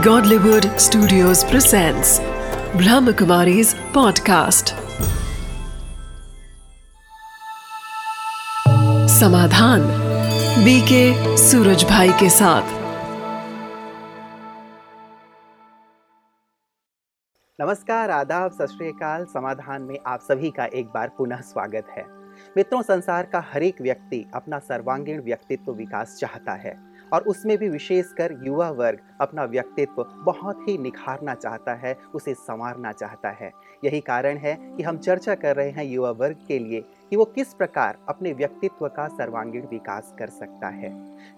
Godlywood Studios presents Brahmakumari's podcast. Samadhan BK Suraj Bhai के साथ। नमस्कार, आदाब, सत समाधान में आप सभी का एक बार पुनः स्वागत है। मित्रों, संसार का हर एक व्यक्ति अपना सर्वांगीण व्यक्तित्व विकास चाहता है। और उसमें भी विशेषकर युवा वर्ग अपना व्यक्तित्व बहुत ही निखारना चाहता है, उसे संवारना चाहता है। यही कारण है कि हम चर्चा कर रहे हैं युवा वर्ग के लिए कि वो किस प्रकार अपने व्यक्तित्व का सर्वांगीण विकास कर सकता है।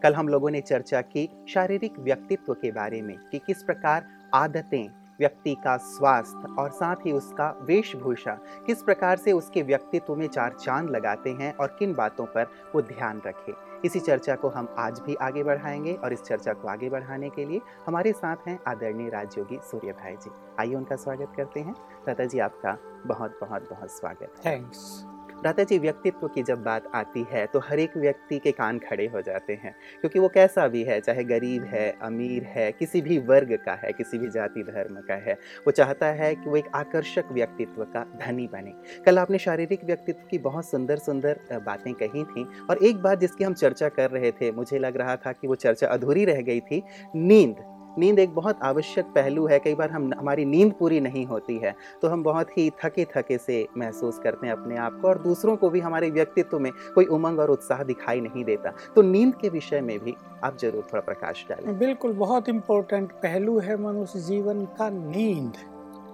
कल हम लोगों ने चर्चा की शारीरिक व्यक्तित्व के बारे में कि किस प्रकार आदतें, व्यक्ति का स्वास्थ्य और साथ ही उसका वेशभूषा, किस प्रकार से उसके व्यक्तित्व में चार चाँद लगाते हैं और किन बातों पर वो ध्यान रखे। इसी चर्चा को हम आज भी आगे बढ़ाएँगे और इस चर्चा को आगे बढ़ाने के लिए हमारे साथ हैं आदरणीय राजयोगी सूर्य भाई जी। आइए उनका स्वागत करते हैं। दादा जी, आपका बहुत बहुत बहुत स्वागत थैंक्स दादा जी व्यक्तित्व की जब बात आती है तो हर एक व्यक्ति के कान खड़े हो जाते हैं, क्योंकि वो कैसा भी है, चाहे गरीब है, अमीर है, किसी भी वर्ग का है, किसी भी जाति धर्म का है, वो चाहता है कि वो एक आकर्षक व्यक्तित्व का धनी बने। कल आपने शारीरिक व्यक्तित्व की बहुत सुंदर सुंदर बातें कही थी, और एक बात जिसकी हम चर्चा कर रहे थे, मुझे लग रहा था कि वो चर्चा अधूरी रह गई थी, नींद। नींद एक बहुत आवश्यक पहलू है कई बार हम हमारी नींद पूरी नहीं होती है तो हम बहुत ही थके थके से महसूस करते हैं अपने आप को और दूसरों को भी हमारे व्यक्तित्व में कोई उमंग और उत्साह दिखाई नहीं देता। तो नींद के विषय में भी आप ज़रूर थोड़ा प्रकाश डालें। बिल्कुल बहुत इम्पोर्टेंट पहलू है मनुष्य जीवन का नींद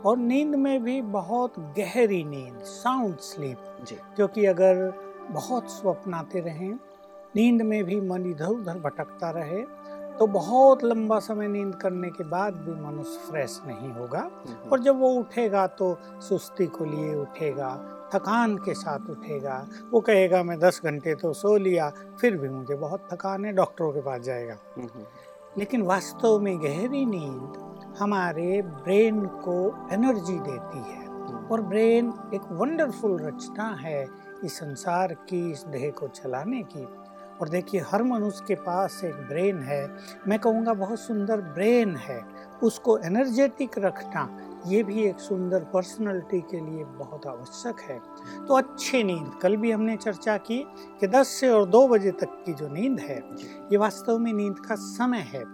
और नींद में भी बहुत गहरी नींद साउंड स्लीप जी। क्योंकि अगर बहुत स्वप्न आते रहें नींद में भी मन इधर उधर भटकता रहे तो बहुत लंबा समय नींद करने के बाद भी मनुष्य फ्रेश नहीं होगा। और जब वो उठेगा तो सुस्ती को लिए उठेगा थकान के साथ उठेगा। वो कहेगा मैं दस घंटे तो सो लिया फिर भी मुझे बहुत थकान है डॉक्टरों के पास जाएगा। लेकिन वास्तव में गहरी नींद हमारे ब्रेन को एनर्जी देती है। और ब्रेन एक वंडरफुल रचना है इस संसार की इस देह को चलाने की। और देखिए हर मनुष्य के पास एक ब्रेन है। मैं कहूँगा बहुत सुंदर ब्रेन है। उसको एनर्जेटिक रखना ये भी एक सुंदर पर्सनालिटी के लिए बहुत आवश्यक है। तो अच्छी नींद कल भी हमने चर्चा की कि 10 से और 2 बजे तक की जो नींद है ये वास्तव में नींद का समय है।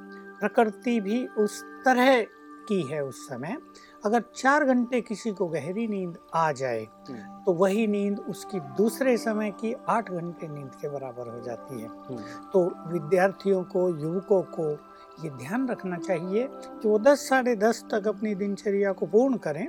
प्रकृति भी उस तरह की है उस समय। अगर चार घंटे किसी को गहरी नींद आ जाए तो वही नींद उसकी दूसरे समय की आठ घंटे नींद के बराबर हो जाती है। तो विद्यार्थियों को युवकों को ये ध्यान रखना चाहिए कि वो दस साढ़े दस तक अपनी दिनचर्या को पूर्ण करें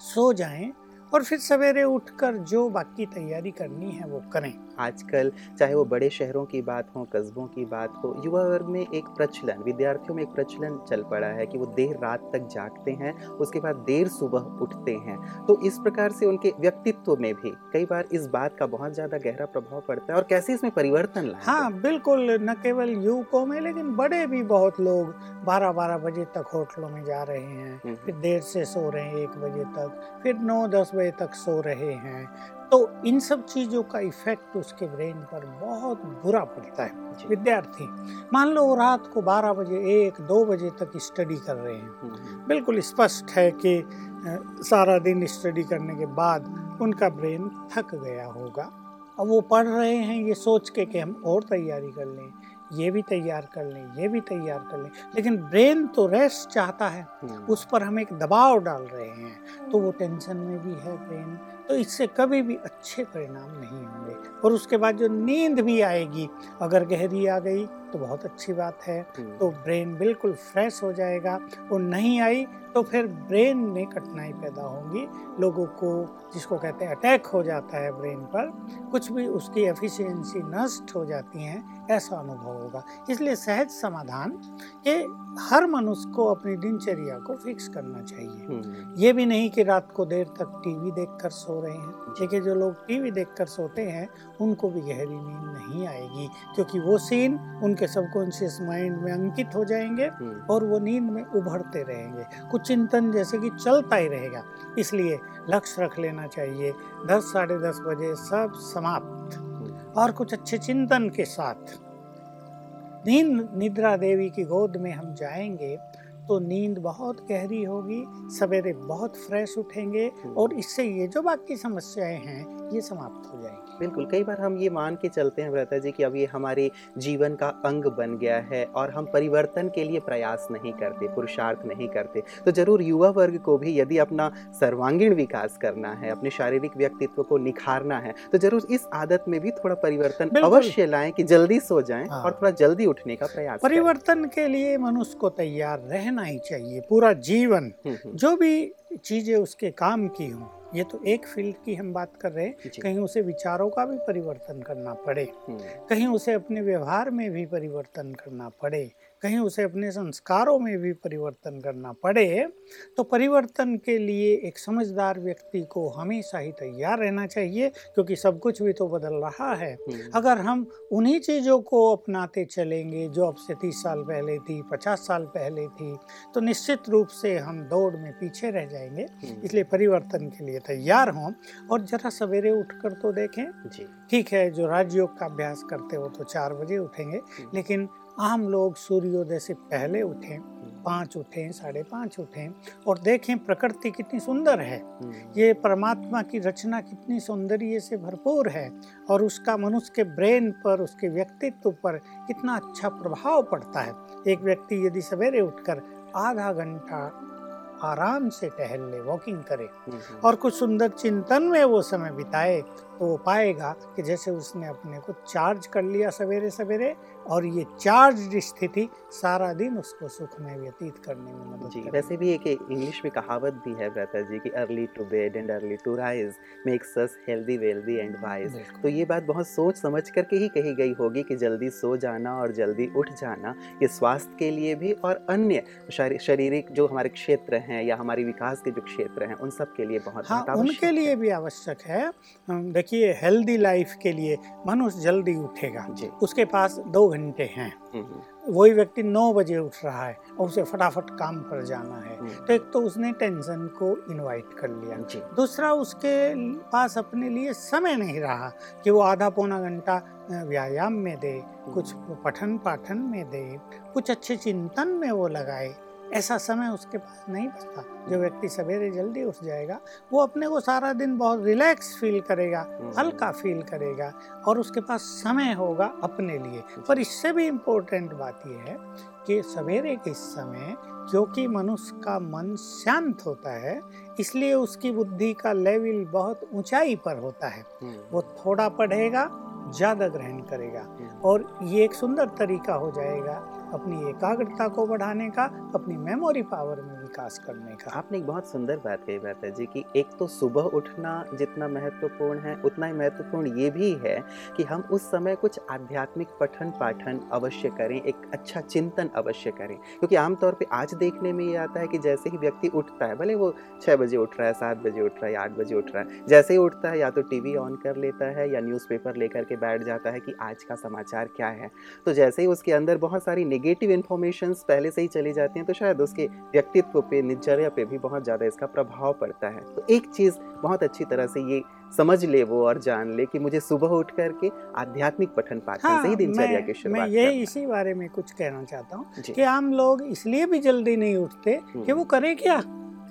सो जाएँ और फिर सवेरे उठकर जो बाकी तैयारी करनी है वो करें। आजकल चाहे वो बड़े शहरों की बात हो कस्बों की बात हो युवा वर्ग में एक प्रचलन विद्यार्थियों में एक प्रचलन चल पड़ा है कि वो देर रात तक जागते हैं उसके बाद देर सुबह उठते हैं। तो इस प्रकार से उनके व्यक्तित्व में भी कई बार इस बात का बहुत ज़्यादा गहरा प्रभाव पड़ता है और कैसे इसमें परिवर्तन लाए हाँ बिल्कुल न केवल युवकों में लेकिन बड़े भी बहुत लोग बारह बारह बजे तक होटलों में जा रहे हैं हम्म। फिर देर से सो रहे हैं एक बजे तक फिर नौ दस बजे तक सो रहे हैं। तो इन सब चीज़ों का इफ़ेक्ट उसके ब्रेन पर बहुत बुरा पड़ता है। विद्यार्थी मान लो वो रात को बारह बजे एक दो बजे तक स्टडी कर रहे हैं। हम्म, बिल्कुल स्पष्ट है कि सारा दिन स्टडी करने के बाद उनका ब्रेन थक गया होगा। अब वो पढ़ रहे हैं ये सोच के कि हम और तैयारी कर लें ये भी तैयार कर लें ये भी तैयार कर लें। लेकिन ब्रेन तो रेस्ट चाहता है हम्म, उस पर हम एक दबाव डाल रहे हैं। तो वो टेंशन में भी है ब्रेन तो इससे कभी भी अच्छे परिणाम नहीं होंगे। और उसके बाद जो नींद भी आएगी अगर गहरी आ गई तो बहुत अच्छी बात है। हम्म, तो ब्रेन बिल्कुल फ्रेश हो जाएगा और नहीं आई तो फिर ब्रेन में कठिनाई पैदा होंगी। लोगों को जिसको कहते हैं अटैक हो जाता है ब्रेन पर कुछ भी उसकी एफिशिएंसी नष्ट हो जाती हैं ऐसा अनुभव होगा। इसलिए सहज समाधान कि हर मनुष्य को अपनी दिनचर्या को फिक्स करना चाहिए। हम्म, ये भी नहीं कि रात को देर तक टीवी देखकर सो रहे हैं। देखिए जो लोग टीवी देखकर सोते हैं उनको भी गहरी नींद नहीं आएगी क्योंकि वो सीन उनके सबकॉन्शियस माइंड में अंकित हो जाएँगे हम्म, और वो नींद में उभरते रहेंगे। कुछ चिंतन जैसे कि चलता ही रहेगा इसलिए लक्ष्य रख लेना चाहिए। दस साढ़े दस बजे सब समाप्त। और कुछ अच्छे चिंतन के साथ नींद निद्रा देवी की गोद में हम जाएँगे तो नींद बहुत गहरी होगी सवेरे बहुत फ्रेश उठेंगे हम्म। और इससे ये जो बाकी समस्याएँ हैं ये समाप्त हो जाएँगी बिल्कुल कई बार हम ये मान के चलते हैं व्रता जी कि अब ये हमारे जीवन का अंग बन गया है और हम परिवर्तन के लिए प्रयास नहीं करते पुरुषार्थ नहीं करते। तो ज़रूर युवा वर्ग को भी यदि अपना सर्वांगीण विकास करना है अपने शारीरिक व्यक्तित्व को निखारना है तो ज़रूर इस आदत में भी थोड़ा परिवर्तन अवश्य लाएँ कि जल्दी सो जाएँ हाँ। और थोड़ा जल्दी उठने का प्रयास परिवर्तन के लिए मनुष्य को तैयार रहना ही चाहिए पूरा जीवन हम्म, हम्म, जो भी चीज़ें उसके काम की हों। ये तो एक फ़ील्ड की हम बात कर रहे हैं। कहीं उसे विचारों का भी परिवर्तन करना पड़े। हम्म, कहीं उसे अपने व्यवहार में भी परिवर्तन करना पड़े। कहीं उसे अपने संस्कारों में भी परिवर्तन करना पड़े तो परिवर्तन के लिए एक समझदार व्यक्ति को हमेशा ही तैयार रहना चाहिए क्योंकि सब कुछ भी तो बदल रहा है। हम्म, अगर हम उन्हीं चीज़ों को अपनाते चलेंगे जो अब से तीस साल पहले थी पचास साल पहले थी तो निश्चित रूप से हम दौड़ में पीछे रह जाएँगे। हम्म, इसलिए परिवर्तन के लिए तैयार हों और जरा सवेरे उठकर तो देखें। ठीक है जो राजयोग का अभ्यास करते हो तो चार बजे उठेंगे लेकिन आम लोग सूर्योदय से पहले उठें पाँच उठें साढ़े पाँच उठें और देखें प्रकृति कितनी सुंदर है। हम्म, ये परमात्मा की रचना कितनी सौंदर्य से भरपूर है और उसका मनुष्य के ब्रेन पर उसके व्यक्तित्व पर कितना अच्छा प्रभाव पड़ता है। एक व्यक्ति यदि सवेरे उठकर आधा घंटा आराम से टहल ले वॉकिंग करे हम्म, और कुछ सुंदर चिंतन में वो समय बिताए तो वो पाएगा कि जैसे उसने अपने को चार्ज कर लिया सवेरे सवेरे और ये चार्ज स्थिति सारा दिन उसको सुख में व्यतीत करने में मदद जी वैसे भी एक इंग्लिश में कहावत भी है ब्रता जी कि early to bed and early to rise makes us healthy wealthy and wise तो ये बात बहुत सोच समझ करके ही कही गई होगी कि जल्दी सो जाना और जल्दी उठ जाना ये स्वास्थ्य के लिए भी और अन्य शारीरिक जो हमारे क्षेत्र हैं या हमारे विकास के जो क्षेत्र हैं उन सब के लिए बहुत हाँ उनके लिए भी आवश्यक है। देखिए हेल्दी लाइफ के लिए मनुष्य जल्दी उठेगा। जी। उसके पास दो घंटे हैं। हम्म, हम्म, वही व्यक्ति नौ बजे उठ रहा है और उसे फटाफट काम पर जाना है। हम्म, तो एक तो उसने टेंशन को इनवाइट कर लिया। जी। दूसरा उसके पास अपने लिए समय नहीं रहा कि वो आधा पौना घंटा व्यायाम में दे कुछ पठन पाठन में दे कुछ अच्छे चिंतन में वो लगाए। ऐसा समय उसके पास नहीं बचता। जो व्यक्ति सवेरे जल्दी उठ जाएगा वो अपने को सारा दिन बहुत रिलैक्स फील करेगा हम्म, हल्का फील करेगा और उसके पास समय होगा अपने लिए। पर इससे भी इम्पोर्टेंट बात यह है कि सवेरे के समय क्योंकि मनुष्य का मन शांत होता है इसलिए उसकी बुद्धि का लेवल बहुत ऊंचाई पर होता है। हम्म, वो थोड़ा पढ़ेगा ज़्यादा ग्रहण करेगा। हम्म, और ये एक सुंदर तरीका हो जाएगा अपनी एकाग्रता को बढ़ाने का अपनी मेमोरी पावर में विकास करने का। आपने एक बहुत सुंदर बात कही बात है जी कि एक तो सुबह उठना जितना महत्वपूर्ण है, उतना ही महत्वपूर्ण ये भी है कि हम उस समय कुछ आध्यात्मिक पठन पाठन अवश्य करें, एक अच्छा चिंतन अवश्य करें। क्योंकि आमतौर पर आज देखने में ये आता है कि जैसे ही व्यक्ति उठता है, भले वो छः बजे उठ रहा है, सात बजे उठ रहा है या आठ बजे उठ रहा है, जैसे ही उठता है या तो टीवी ऑन कर लेता है या न्यूज़पेपर लेकर के बैठ जाता है कि आज का समाचार क्या है। तो जैसे ही उसके अंदर बहुत सारी नेगेटिव इन्फॉर्मेशन पहले से ही चली जाती हैं तो शायद उसके व्यक्तित्व पे दिनचर्या पे भी बहुत ज़्यादा इसका प्रभाव पड़ता है। तो एक चीज़ बहुत अच्छी तरह से ये समझ ले वो और जान ले कि मुझे सुबह उठ करके आध्यात्मिक पठन पाठन से ही दिनचर्या की शुरुआत मैं ये इसी बारे में कुछ कहना चाहता हूँ है। कि हम लोग इसलिए भी जल्दी नहीं उठते कि वो करें क्या?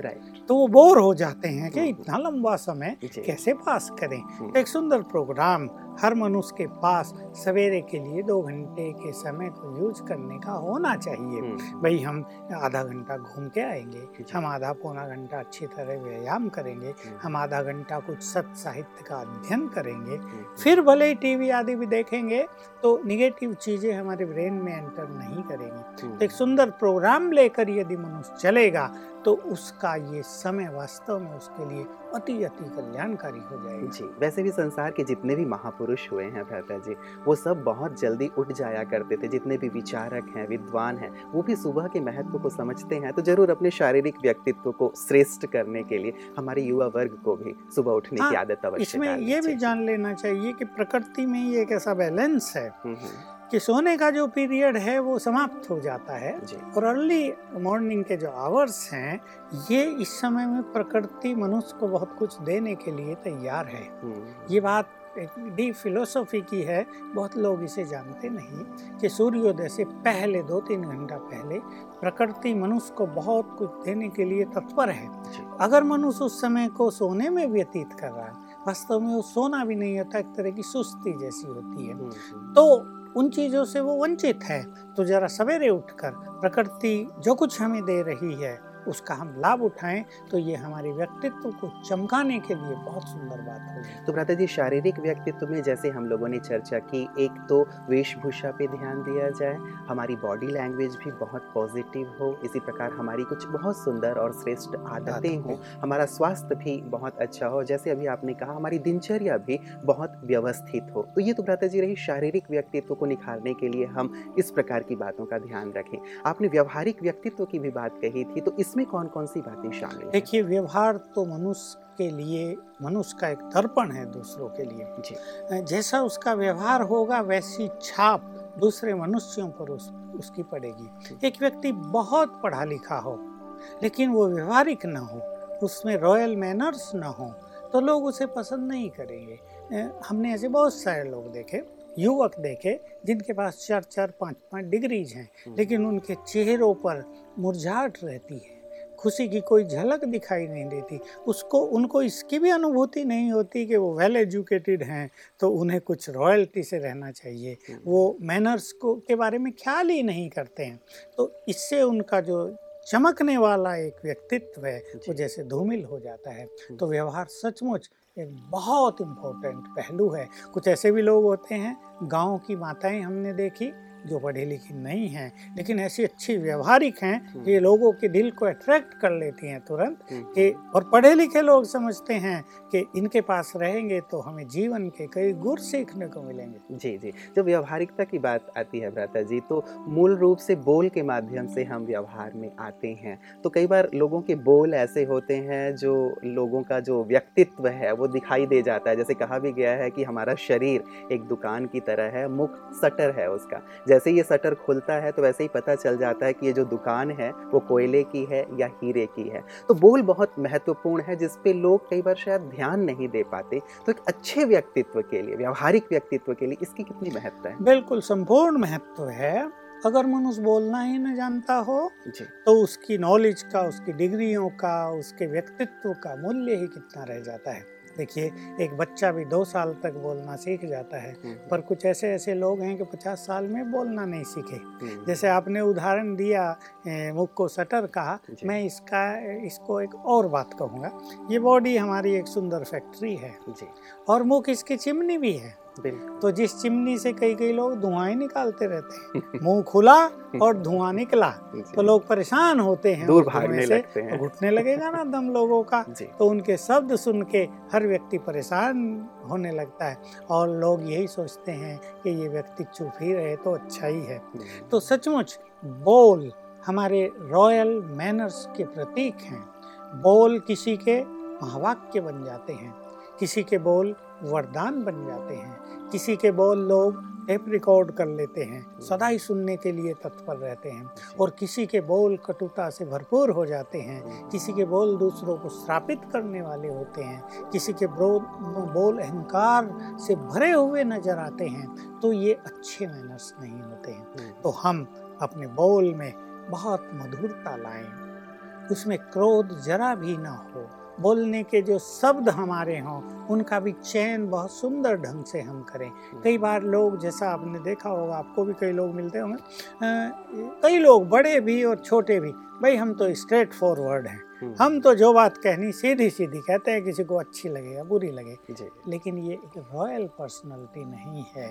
राइट तो वो बोर हो जाते हैं कि हम्म। इतना लंबा समय कैसे पास करें? तो एक सुंदर प्रोग्राम हर मनुष्य के पास सवेरे के लिए दो घंटे के समय को यूज़ करने का होना चाहिए। हम्म, भाई हम आधा घंटा घूम के आएँगे हम आधा पौना घंटा अच्छी तरह व्यायाम करेंगे हम आधा घंटा कुछ सत साहित्य का अध्ययन करेंगे फिर भले ही टीवी आदि भी देखेंगे तो निगेटिव चीज़ें हमारे ब्रेन में एंटर नहीं करेंगी। तो एक सुंदर प्रोग्राम लेकर यदि मनुष्य चलेगा तो उसका ये समय वास्तव में उसके लिए अति अति कल्याणकारी हो जाएगा। जी वैसे भी संसार के जितने भी महापुरुष हुए हैं भ्राता जी वो सब बहुत जल्दी उठ जाया करते थे। जितने भी विचारक हैं विद्वान हैं वो भी सुबह के महत्व को समझते हैं। तो ज़रूर अपने शारीरिक व्यक्तित्व को श्रेष्ठ करने के लिए हमारे युवा वर्ग को भी सुबह उठने की हाँ, आदत अवश्य इसमें ये भी जान लेना चाहिए कि प्रकृति में ये एक ऐसा बैलेंस है हम्म, हम्म, कि सोने का जो पीरियड है वो समाप्त हो जाता है और अर्ली मॉर्निंग के जो आवर्स हैं ये इस समय में प्रकृति मनुष्य को बहुत कुछ देने के लिए तैयार है। हम्म, ये बात एक डीप फिलोसॉफी की है बहुत लोग इसे जानते नहीं कि सूर्योदय से पहले दो तीन घंटा पहले प्रकृति मनुष्य को बहुत कुछ देने के लिए तत्पर है। अगर मनुष्य उस समय को सोने में व्यतीत कर रहा है वास्तव में वो सोना भी नहीं होता एक तरह की सुस्ती जैसी होती है। तो उन चीज़ों से वो वंचित है। तो जरा सवेरे उठकर प्रकृति जो कुछ हमें दे रही है उसका हम लाभ उठाएँ तो ये हमारे व्यक्तित्व को चमकाने के लिए बहुत सुंदर बात होगी तो भ्राता जी शारीरिक व्यक्तित्व में जैसे हम लोगों ने चर्चा की एक तो वेशभूषा पे ध्यान दिया जाए हमारी बॉडी लैंग्वेज भी बहुत पॉजिटिव हो इसी प्रकार हमारी कुछ बहुत सुंदर और श्रेष्ठ आदतें हों हमारा स्वास्थ्य भी बहुत अच्छा हो जैसे अभी आपने कहा हमारी दिनचर्या भी बहुत व्यवस्थित हो। तो ये तो भ्राता जी रही शारीरिक व्यक्तित्व को निखारने के लिए हम इस प्रकार की बातों का ध्यान रखें। आपने व्यवहारिक व्यक्तित्व की भी बात कही थी तो इसमें कौन कौन सी बातें शामिल देखिए व्यवहार तो मनुष्य के लिए मनुष्य का एक दर्पण है दूसरों के लिए। जी। जैसा उसका व्यवहार होगा वैसी छाप दूसरे मनुष्यों पर उस, उसकी पड़ेगी। एक व्यक्ति बहुत पढ़ा लिखा हो लेकिन वो व्यवहारिक न हो उसमें रॉयल मैनर्स न हो तो लोग उसे पसंद नहीं करेंगे। हमने ऐसे बहुत सारे लोग देखे युवक देखे जिनके पास चार चार पाँच पाँच डिग्रीज हैं लेकिन उनके चेहरों पर मुरझाहट रहती है। खुशी की कोई झलक दिखाई नहीं देती। उसको उनको इसकी भी अनुभूति नहीं होती कि वो वेल एजुकेटेड हैं तो उन्हें कुछ रॉयल्टी से रहना चाहिए। वो मैनर्स को के बारे में ख्याल ही नहीं करते हैं। तो इससे उनका जो चमकने वाला एक व्यक्तित्व है वो जैसे धूमिल हो जाता है। तो व्यवहार सचमुच एक बहुत इम्पोर्टेंट पहलू है। कुछ ऐसे भी लोग होते हैं गाँव की माताएँ हमने देखी जो पढ़ी लिखी नहीं हैं, लेकिन ऐसी अच्छी व्यवहारिक हैं, ये लोगों के दिल को अट्रैक्ट कर लेती हैं तुरंत कि, और पढ़े लिखे लोग समझते हैं कि इनके पास रहेंगे तो हमें जीवन के कई गुर सीखने को मिलेंगे। जी जी। जब व्यवहारिकता की बात आती है भ्राता जी तो मूल रूप से बोल के माध्यम से हम व्यवहार में आते हैं। तो कई बार लोगों के बोल ऐसे होते हैं जो लोगों का जो व्यक्तित्व है, वो दिखाई दे जाता है। जैसे कहा भी गया है कि हमारा शरीर एक दुकान की तरह है, मुख सटर है उसका। जैसे ही ये शटर खुलता है तो वैसे ही पता चल जाता है कि ये जो दुकान है वो कोयले की है या हीरे की है। तो बोल बहुत महत्वपूर्ण है जिस पे लोग कई बार शायद ध्यान नहीं दे पाते। तो एक अच्छे व्यक्तित्व के लिए व्यावहारिक व्यक्तित्व के लिए इसकी कितनी महत्व है? बिल्कुल संपूर्ण महत्व है। अगर मनुष्य बोलना ही न जानता हो जी। तो उसकी नॉलेज का उसकी डिग्रियों का उसके व्यक्तित्व का मूल्य ही कितना रह जाता है। देखिए एक बच्चा भी दो साल तक बोलना सीख जाता है। पर कुछ ऐसे ऐसे लोग हैं कि पचास साल में बोलना नहीं सीखे। जैसे आपने उदाहरण दिया मुख को सटर कहा मैं इसका इसको एक और बात कहूँगा। ये बॉडी हमारी एक सुंदर फैक्ट्री है। जी। और मुख इसकी चिमनी भी है। तो जिस चिमनी से कई कई लोग धुआँ निकालते रहते हैं मुँह खुला और धुआँ निकला तो लोग परेशान होते हैं दूर भागने लगते हैं। घुटने लगेगा ना दम लोगों का तो उनके शब्द सुन के हर व्यक्ति परेशान होने लगता है और लोग यही सोचते हैं कि ये व्यक्ति चुप ही रहे तो अच्छा ही है। तो सचमुच बोल हमारे रॉयल मैनर्स के प्रतीक हैं। बोल किसी के महावाक्य बन जाते हैं किसी के बोल वरदान बन जाते हैं। किसी के बोल लोग टेप रिकॉर्ड कर लेते हैं, सदा ही सुनने के लिए तत्पर रहते हैं और किसी के बोल कटुता से भरपूर हो जाते हैं। किसी के बोल दूसरों को श्रापित करने वाले होते हैं। किसी के बोल अहंकार से भरे हुए नज़र आते हैं तो ये अच्छे मैनर्स नहीं होते हैं। तो हम अपने बोल में बहुत मधुरता लाएँ। उसमें क्रोध जरा भी ना हो। बोलने के जो शब्द हमारे हों उनका भी चयन बहुत सुंदर ढंग से हम करें। कई बार लोग जैसा आपने देखा होगा आपको भी कई लोग मिलते होंगे कई लोग बड़े भी और छोटे भी भाई हम तो स्ट्रेट फॉरवर्ड हैं। हम तो जो बात कहनी सीधी सीधी कहते हैं किसी को अच्छी लगे या बुरी लगे लेकिन ये एक रॉयल पर्सनैलिटी नहीं है।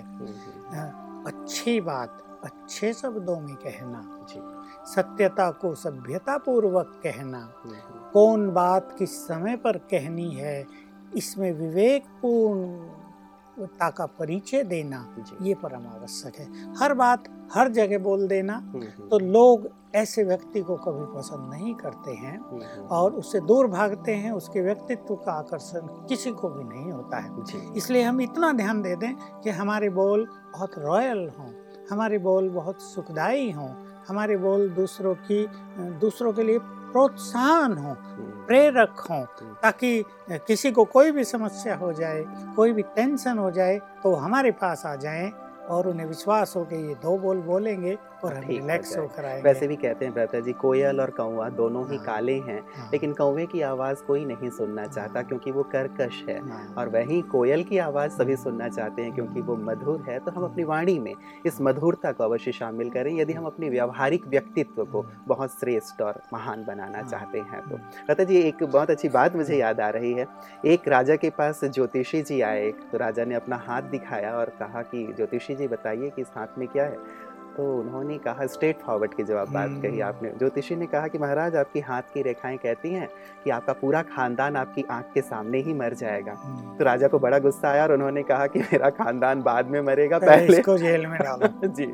अच्छी बात अच्छे शब्दों में कहना। सत्यता को सभ्यता पूर्वक कहना। कौन बात किस समय पर कहनी है इसमें विवेकपूर्णता का परिचय देना ये परम आवश्यक है। हर बात हर जगह बोल देना तो लोग ऐसे व्यक्ति को कभी पसंद नहीं करते हैं और उससे दूर भागते हैं उसके व्यक्तित्व का आकर्षण किसी को भी नहीं होता है। इसलिए हम इतना ध्यान दे दें कि हमारे बोल बहुत रॉयल हों हमारे बोल बहुत सुखदायी हों हमारे बोल दूसरों की दूसरों के लिए प्रोत्साहन हो हम्म, प्रेरक हो हम्म, ताकि किसी को कोई भी समस्या हो जाए कोई भी टेंशन हो जाए तो हमारे पास आ जाएँ और उन्हें विश्वास हो कि ये दो बोल बोलेंगे। और हम रिलैक्स होकर आएँगे। वैसे भी कहते हैं भ्राता जी कोयल और कौवा दोनों ही हाँ। काले हैं हाँ, लेकिन कौवे की आवाज़ कोई नहीं सुनना चाहता हाँ। क्योंकि वो कर्कश है और वहीं कोयल की आवाज़ सभी सुनना चाहते हैं क्योंकि वो मधुर है। तो हम अपनी वाणी में इस मधुरता को अवश्य शामिल करें। यदि हम अपने व्यावहारिक व्यक्तित्व को बहुत श्रेष्ठ और महान बनाना। चाहते हैं तो कहते जी एक बहुत अच्छी बात मुझे याद आ रही है। एक राजा के पास ज्योतिषी जी आए तो राजा ने अपना हाथ दिखाया और कहा कि ज्योतिषी जी बताइए कि इस हाथ में क्या है? तो उन्होंने कहा स्ट्रेट फॉरवर्ड की जवाब बात कही हम्म। आपने। ज्योतिषी ने कहा कि महाराज आपकी हाथ की रेखाएँ कहती हैं कि आपका पूरा खानदान आपकी आँख के सामने ही मर जाएगा। हम्म। तो राजा को बड़ा गुस्सा आया और उन्होंने कहा कि मेरा खानदान बाद में मरेगा पहले इसको जेल में डालो। जी।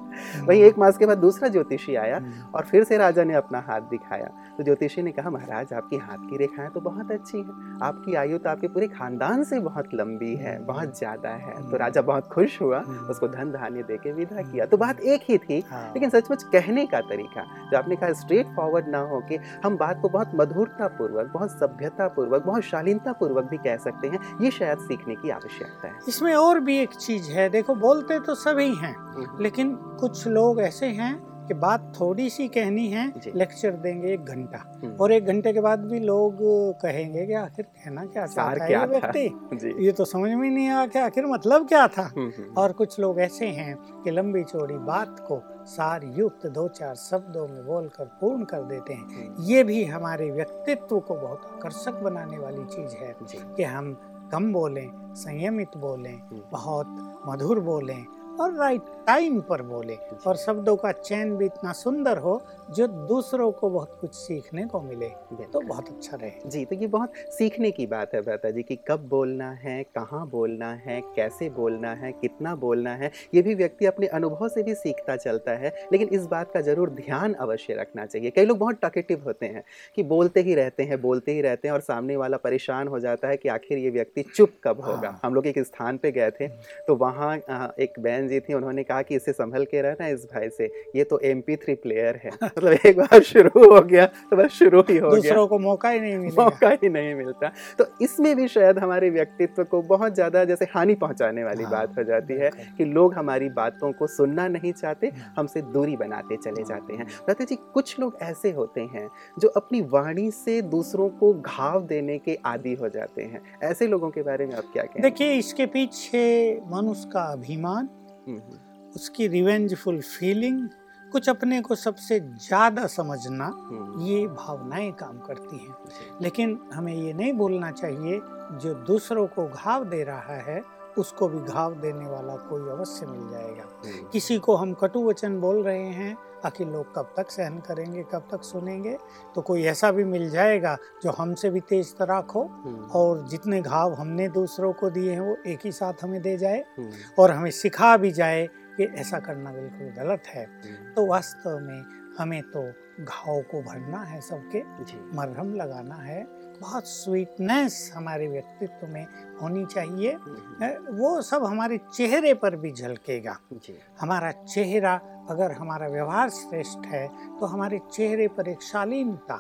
वही एक मास के बाद दूसरा ज्योतिषी आया हम्म, और फिर से राजा ने अपना हाथ दिखाया। तो ज्योतिषी ने कहा महाराज आपकी हाथ की रेखाएँ तो बहुत अच्छी हैं। आपकी आयु तो आपके पूरे खानदान से बहुत लंबी है बहुत ज़्यादा है। तो राजा बहुत खुश हुआ। उसको धन धान्य दे के विदा किया। तो बात एक ही थी हाँ, लेकिन सचमुच कहने का तरीका जो आपने कहा स्ट्रेट फॉरवर्ड ना हो के हम बात को बहुत मधुरता पूर्वक बहुत सभ्यतापूर्वक बहुत शालीनता पूर्वक भी कह सकते हैं ये शायद सीखने की आवश्यकता है। इसमें और भी एक चीज़ है देखो बोलते तो सभी हैं हम्म, लेकिन कुछ लोग ऐसे हैं कि बात थोड़ी सी कहनी है लेक्चर देंगे एक घंटा। हम्म, और एक घंटे के बाद भी लोग कहेंगे कि आखिर कहना क्या चाहता है व्यक्ति? ये तो समझ में नहीं आया कि आखिर मतलब क्या था। हम्म, हम्म, और कुछ लोग ऐसे हैं कि लंबी चौड़ी बात को सार युक्त दो चार शब्दों में बोलकर पूर्ण कर देते हैं। ये भी हमारे व्यक्तित्व को बहुत आकर्षक बनाने वाली चीज़ है कि हम कम बोलें संयमित बोलें बहुत मधुर बोलें और राइट टाइम पर बोले और शब्दों का चयन भी इतना सुंदर हो जो दूसरों को बहुत कुछ सीखने को मिले। तो बहुत अच्छा रहे। जी तो ये बहुत सीखने की बात है भ्राता जी कि कब बोलना है कहाँ बोलना है कैसे बोलना है कितना बोलना है ये भी व्यक्ति अपने अनुभव से भी सीखता चलता है लेकिन इस बात का ज़रूर ध्यान अवश्य रखना चाहिए। कई लोग बहुत टकेटिव होते हैं कि बोलते ही रहते हैं बोलते ही रहते हैं और सामने वाला परेशान हो जाता है कि आखिर ये व्यक्ति चुप कब होगा। हाँ। हम लोग एक स्थान पे गए थे तो वहाँ एक बहन जी थी उन्होंने कहा कि इससे संभल के रहना इस भाई से। ये तो एम पी थ्री प्लेयर है। मतलब एक बार शुरू हो गया तो बस शुरू ही हो गया। दूसरों को मौका ही नहीं मिलेगा। मौका ही नहीं मिलता। तो इसमें भी शायद हमारे व्यक्तित्व को बहुत ज़्यादा जैसे हानि पहुँचाने वाली हाँ, बात हो जाती है कि लोग हमारी बातों को सुनना नहीं चाहते हमसे दूरी बनाते चले जाते हैं। रहते जी कुछ लोग ऐसे होते हैं जो अपनी वाणी से दूसरों को घाव देने के आदि हो जाते हैं। ऐसे लोगों के बारे में आप क्या कहें देखिए इसके पीछे मनुष्य का अभिमान उसकी रिवेंजफुल फीलिंग कुछ अपने को सबसे ज़्यादा समझना ये भावनाएँ काम करती हैं। लेकिन हमें ये नहीं बोलना चाहिए जो दूसरों को घाव दे रहा है उसको भी घाव देने वाला कोई अवश्य मिल जाएगा। किसी को हम कटु वचन बोल रहे हैं आखिर लोग कब तक सहन करेंगे कब तक सुनेंगे? तो कोई ऐसा भी मिल जाएगा जो हमसे भी तेज तराक हो और जितने घाव हमने दूसरों को दिए हैं वो एक ही साथ हमें दे जाए और हमें सिखा भी जाए कि ऐसा करना बिल्कुल गलत है। तो वास्तव में हमें तो घाव को भरना है सबके मरहम लगाना है। बहुत स्वीटनेस हमारे व्यक्तित्व में होनी चाहिए। वो सब हमारे चेहरे पर भी झलकेगा। हमारा चेहरा अगर हमारा व्यवहार श्रेष्ठ है तो हमारे चेहरे पर एक शालीनता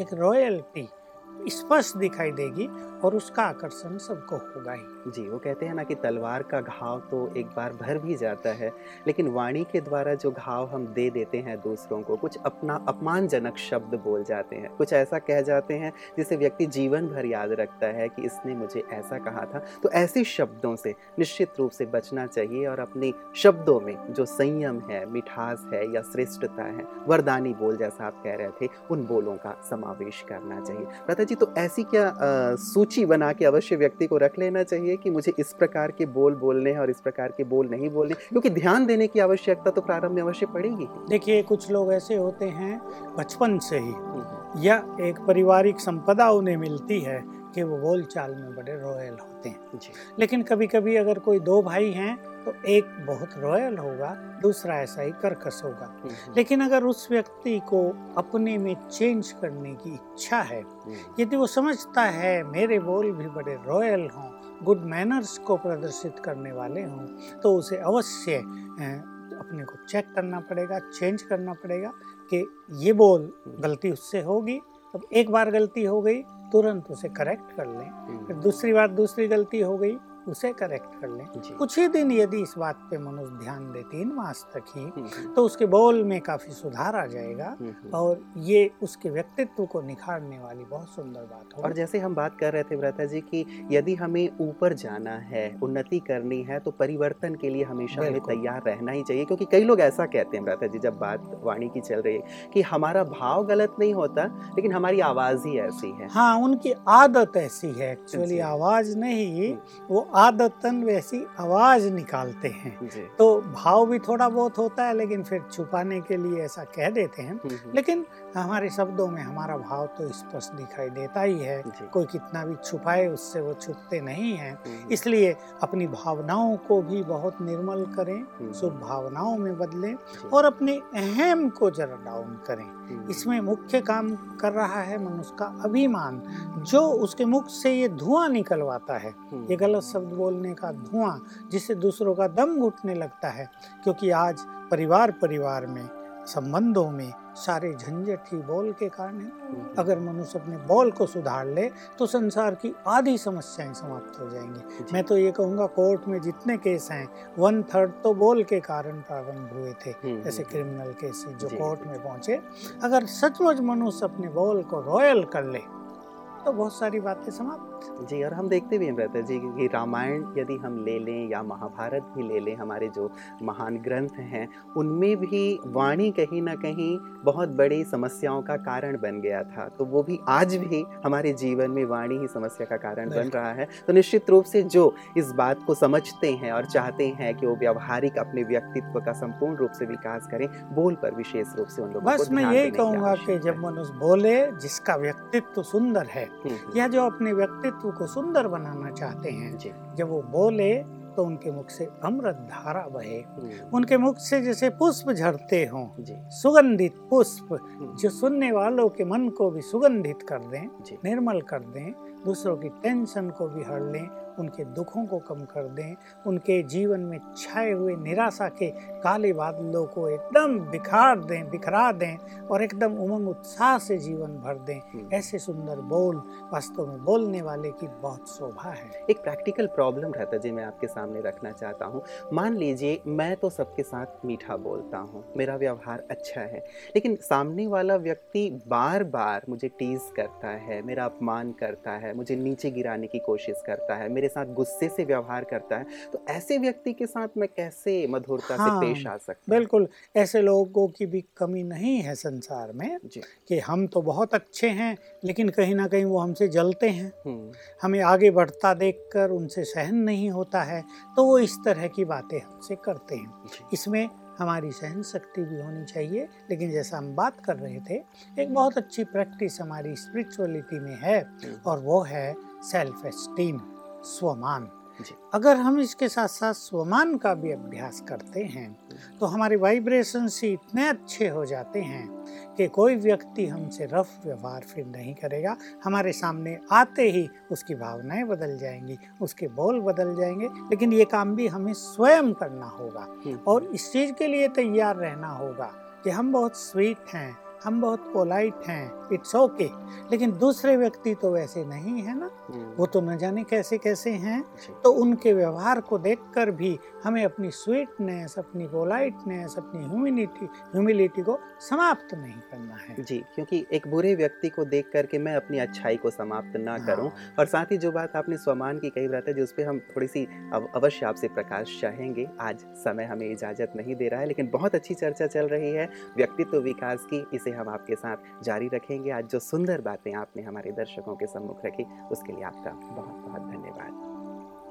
एक रॉयल्टी स्पष्ट दिखाई देगी। और उसका आकर्षण सबको होगा ही। जी वो कहते हैं ना कि तलवार का घाव तो एक बार भर भी जाता है लेकिन वाणी के द्वारा जो घाव हम दे देते हैं दूसरों को कुछ अपना अपमानजनक शब्द बोल जाते हैं कुछ ऐसा कह जाते हैं जिसे व्यक्ति जीवन भर याद रखता है कि इसने मुझे ऐसा कहा था। तो ऐसे शब्दों से निश्चित रूप से बचना चाहिए और अपने शब्दों में जो संयम है मिठास है या श्रेष्ठता है वरदानी बोल जैसा आप कह रहे थे उन बोलों का समावेश करना चाहिए। लता जी तो ऐसी क्या आ, सूची बना के अवश्य व्यक्ति को रख लेना चाहिए कि मुझे इस प्रकार के बोल बोलने हैं और इस प्रकार के बोल नहीं बोलने। क्योंकि ध्यान देने की आवश्यकता तो प्रारंभ में अवश्य पड़ेगी। देखिए कुछ लोग ऐसे होते हैं बचपन से ही। या एक पारिवारिक संपदा उन्हें मिलती है कि वो बोल चाल में बड़े रॉयल होते हैं। जी। लेकिन कभी कभी अगर कोई दो भाई हैं तो एक बहुत रॉयल होगा दूसरा ऐसा ही कर्कश होगा। लेकिन अगर उस व्यक्ति को अपने में चेंज करने की इच्छा है यदि वो समझता है मेरे बोल भी बड़े रॉयल हों गुड मैनर्स को प्रदर्शित करने वाले हों तो उसे अवश्य अपने को चेक करना पड़ेगा चेंज करना पड़ेगा कि ये बोल गलती उससे होगी। अब एक बार गलती हो गई तुरंत उसे करेक्ट कर लें। फिर हम्म, दूसरी बार दूसरी गलती हो गई उसे करेक्ट कर लें। कुछ ही दिन यदि इस बात पे मनुष्य ध्यान दे तीन मास तक ही हम्म, हम्म, तो उसके बोल में काफ़ी सुधार आ जाएगा हम्म। और ये उसके व्यक्तित्व को निखारने वाली बहुत सुंदर बात और जैसे हम बात कर रहे थे व्रता जी कि यदि हमें ऊपर जाना है उन्नति करनी है तो परिवर्तन के लिए हमेशा हमें तैयार रहना ही चाहिए क्योंकि कई लोग ऐसा कहते हैं व्रता जी जब बात वाणी की चल रही है कि हमारा भाव गलत नहीं होता लेकिन हमारी आवाज़ ही ऐसी है। हाँ उनकी आदत ऐसी है एक्चुअली आवाज़ नहीं। वो आदतन वैसी आवाज़ निकालते हैं। तो भाव भी थोड़ा बहुत होता है लेकिन फिर छुपाने के लिए ऐसा कह देते हैं। हम्म, हम्म, लेकिन हमारे शब्दों में हमारा भाव तो स्पष्ट दिखाई देता ही है। कोई कितना भी छुपाए उससे वो छुपते नहीं हैं। हम्म, इसलिए अपनी भावनाओं को भी बहुत निर्मल करें हम्म, शुभ भावनाओं में बदलें और अपने अहम को जरा डाउन करें। हम्म, इसमें मुख्य काम कर रहा है मनुष्य का अभिमान जो उसके मुख से ये धुआँ निकलवाता है। ये गलत शब्द बोलने का धुआँ जिससे दूसरों का दम घुटने लगता है क्योंकि आज परिवार परिवार में संबंधों में सारे झंझट ही बोल के कारण है। हम्म, अगर मनुष्य अपने बॉल को सुधार ले तो संसार की आधी समस्याएँ समाप्त हो जाएँगी। मैं तो ये कहूँगा कोर्ट में जितने केस हैं वन थर्ड तो बोल के कारण प्रारंभ हुए थे हम्म, जैसे हम्म, क्रिमिनल केसेस जो कोर्ट में पहुँचे। अगर सचमुच मनुष्य अपने बॉल को रॉयल कर ले तो बहुत सारी बातें समाप्त जी और हम देखते भी हैं ब्रदर जी कि रामायण यदि हम ले लें या महाभारत भी ले लें हमारे जो महान ग्रंथ हैं उनमें भी वाणी कहीं ना कहीं बहुत बड़ी समस्याओं का कारण बन गया था। तो वो भी आज भी हमारे जीवन में वाणी ही समस्या का कारण बन रहा है। तो निश्चित रूप से जो इस बात को समझते हैं और चाहते हैं कि वो व्यवहारिक अपने व्यक्तित्व का संपूर्ण रूप से विकास करें बोल पर विशेष रूप से उन लोगों बस को मैं यही कहूँगा कि जब मनुष्य बोले जिसका व्यक्तित्व सुंदर है हम्म, हम्म, या जो अपने व्यक्तित्व को सुंदर बनाना चाहते हैं। जब वो बोले तो उनके मुख से अमृत धारा बहे। हम्म, उनके मुख से जैसे पुष्प झड़ते हों सुगंधित पुष्प हम्म, जो सुनने वालों के मन को भी सुगंधित कर दें निर्मल कर दें दूसरों की टेंशन को भी हर लें उनके दुखों को कम कर दें। उनके जीवन में छाए हुए निराशा के काले बादलों को एकदम बिखार दें बिखरा दें और एकदम उमंग उत्साह से जीवन भर दें। हम्म। ऐसे सुंदर बोल वास्तव में बोलने वाले की बहुत शोभा है। एक प्रैक्टिकल प्रॉब्लम रहता है जी मैं आपके सामने रखना चाहता हूँ। मान लीजिए मैं तो सबके साथ मीठा बोलता हूँ मेरा व्यवहार अच्छा है लेकिन सामने वाला व्यक्ति बार बार मुझे टीज करता है मेरा अपमान करता है मुझे नीचे गिराने की कोशिश करता है मेरे साथ गुस्से से व्यवहार करता है तो ऐसे व्यक्ति के साथ मैं कैसे मधुरता हाँ, से पेश आ सकता हूँ? बिल्कुल ऐसे लोगों की भी कमी नहीं है संसार में कि हम तो बहुत अच्छे हैं लेकिन कहीं ना कहीं वो हमसे जलते हैं। हम्म, हमें आगे बढ़ता देखकर उनसे सहन नहीं होता है तो वो इस तरह की बातें हमसे करते हैं। इसमें हमारी सहन शक्ति भी होनी चाहिए लेकिन जैसा हम बात कर रहे थे एक बहुत अच्छी प्रैक्टिस हमारी स्पिरिचुअलिटी में है हम्म, और वो है सेल्फ एस्टीम स्वमान। अगर हम इसके साथ साथ स्वमान का भी अभ्यास करते हैं तो हमारे वाइब्रेशन ही इतने अच्छे हो जाते हैं कि कोई व्यक्ति हमसे रफ व्यवहार फिर नहीं करेगा। हमारे सामने आते ही उसकी भावनाएँ बदल जाएँगी उसके बोल बदल जाएँगे लेकिन ये काम भी हमें स्वयं करना होगा हम्म, और इस चीज़ के लिए तैयार रहना होगा कि हम बहुत स्वीट हैं हम बहुत पोलाइट हैं इट्स ओके लेकिन दूसरे व्यक्ति तो वैसे नहीं है ना हम्म, वो तो न जाने कैसे कैसे हैं। तो उनके व्यवहार को देखकर भी हमें अपनी स्वीटनेस अपनी पोलाइटनेस अपनी ह्यूमिनिटी ह्यूमिलिटी को समाप्त नहीं करना है। जी क्योंकि एक बुरे व्यक्ति को देख करके मैं अपनी अच्छाई को समाप्त ना हाँ। करूँ। और साथ ही जो बात आपने स्वमान की कही रहता है जो उस पर हम थोड़ी सी अवश्य आपसे प्रकाश चाहेंगे आज समय हमें इजाज़त नहीं दे रहा है लेकिन बहुत अच्छी चर्चा चल रही है। व्यक्तित्व विकास की इसे हम आपके साथ जारी रखेंगे। आज जो सुंदर बातें आपने हमारे दर्शकों के सम्मुख रखी उसके आपका बहुत बहुत धन्यवाद।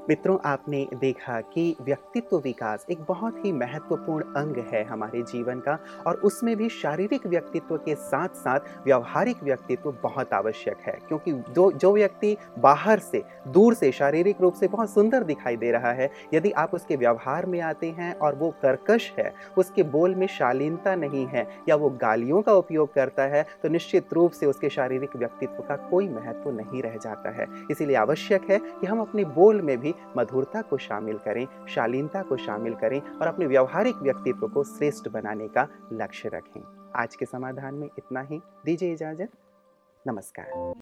मित्रों, आपने देखा कि व्यक्तित्व विकास एक बहुत ही महत्वपूर्ण अंग है हमारे जीवन का और उसमें भी शारीरिक व्यक्तित्व के साथ साथ व्यवहारिक व्यक्तित्व बहुत आवश्यक है। क्योंकि जो जो व्यक्ति बाहर से, दूर से शारीरिक रूप से बहुत सुंदर दिखाई दे रहा है, यदि आप उसके व्यवहार में आते हैं और वो कर्कश है, उसके बोल में शालीनता नहीं है या वो गालियों का उपयोग करता है तो निश्चित रूप से उसके शारीरिक व्यक्तित्व का कोई महत्व नहीं रह जाता है। इसीलिए आवश्यक है कि हम अपने बोल में भी मधुरता को शामिल करें, शालीनता को शामिल करें और अपने व्यवहारिक व्यक्तित्व को श्रेष्ठ बनाने का लक्ष्य रखें। आज के समाधान में इतना ही। दीजिए इजाज़त। नमस्कार।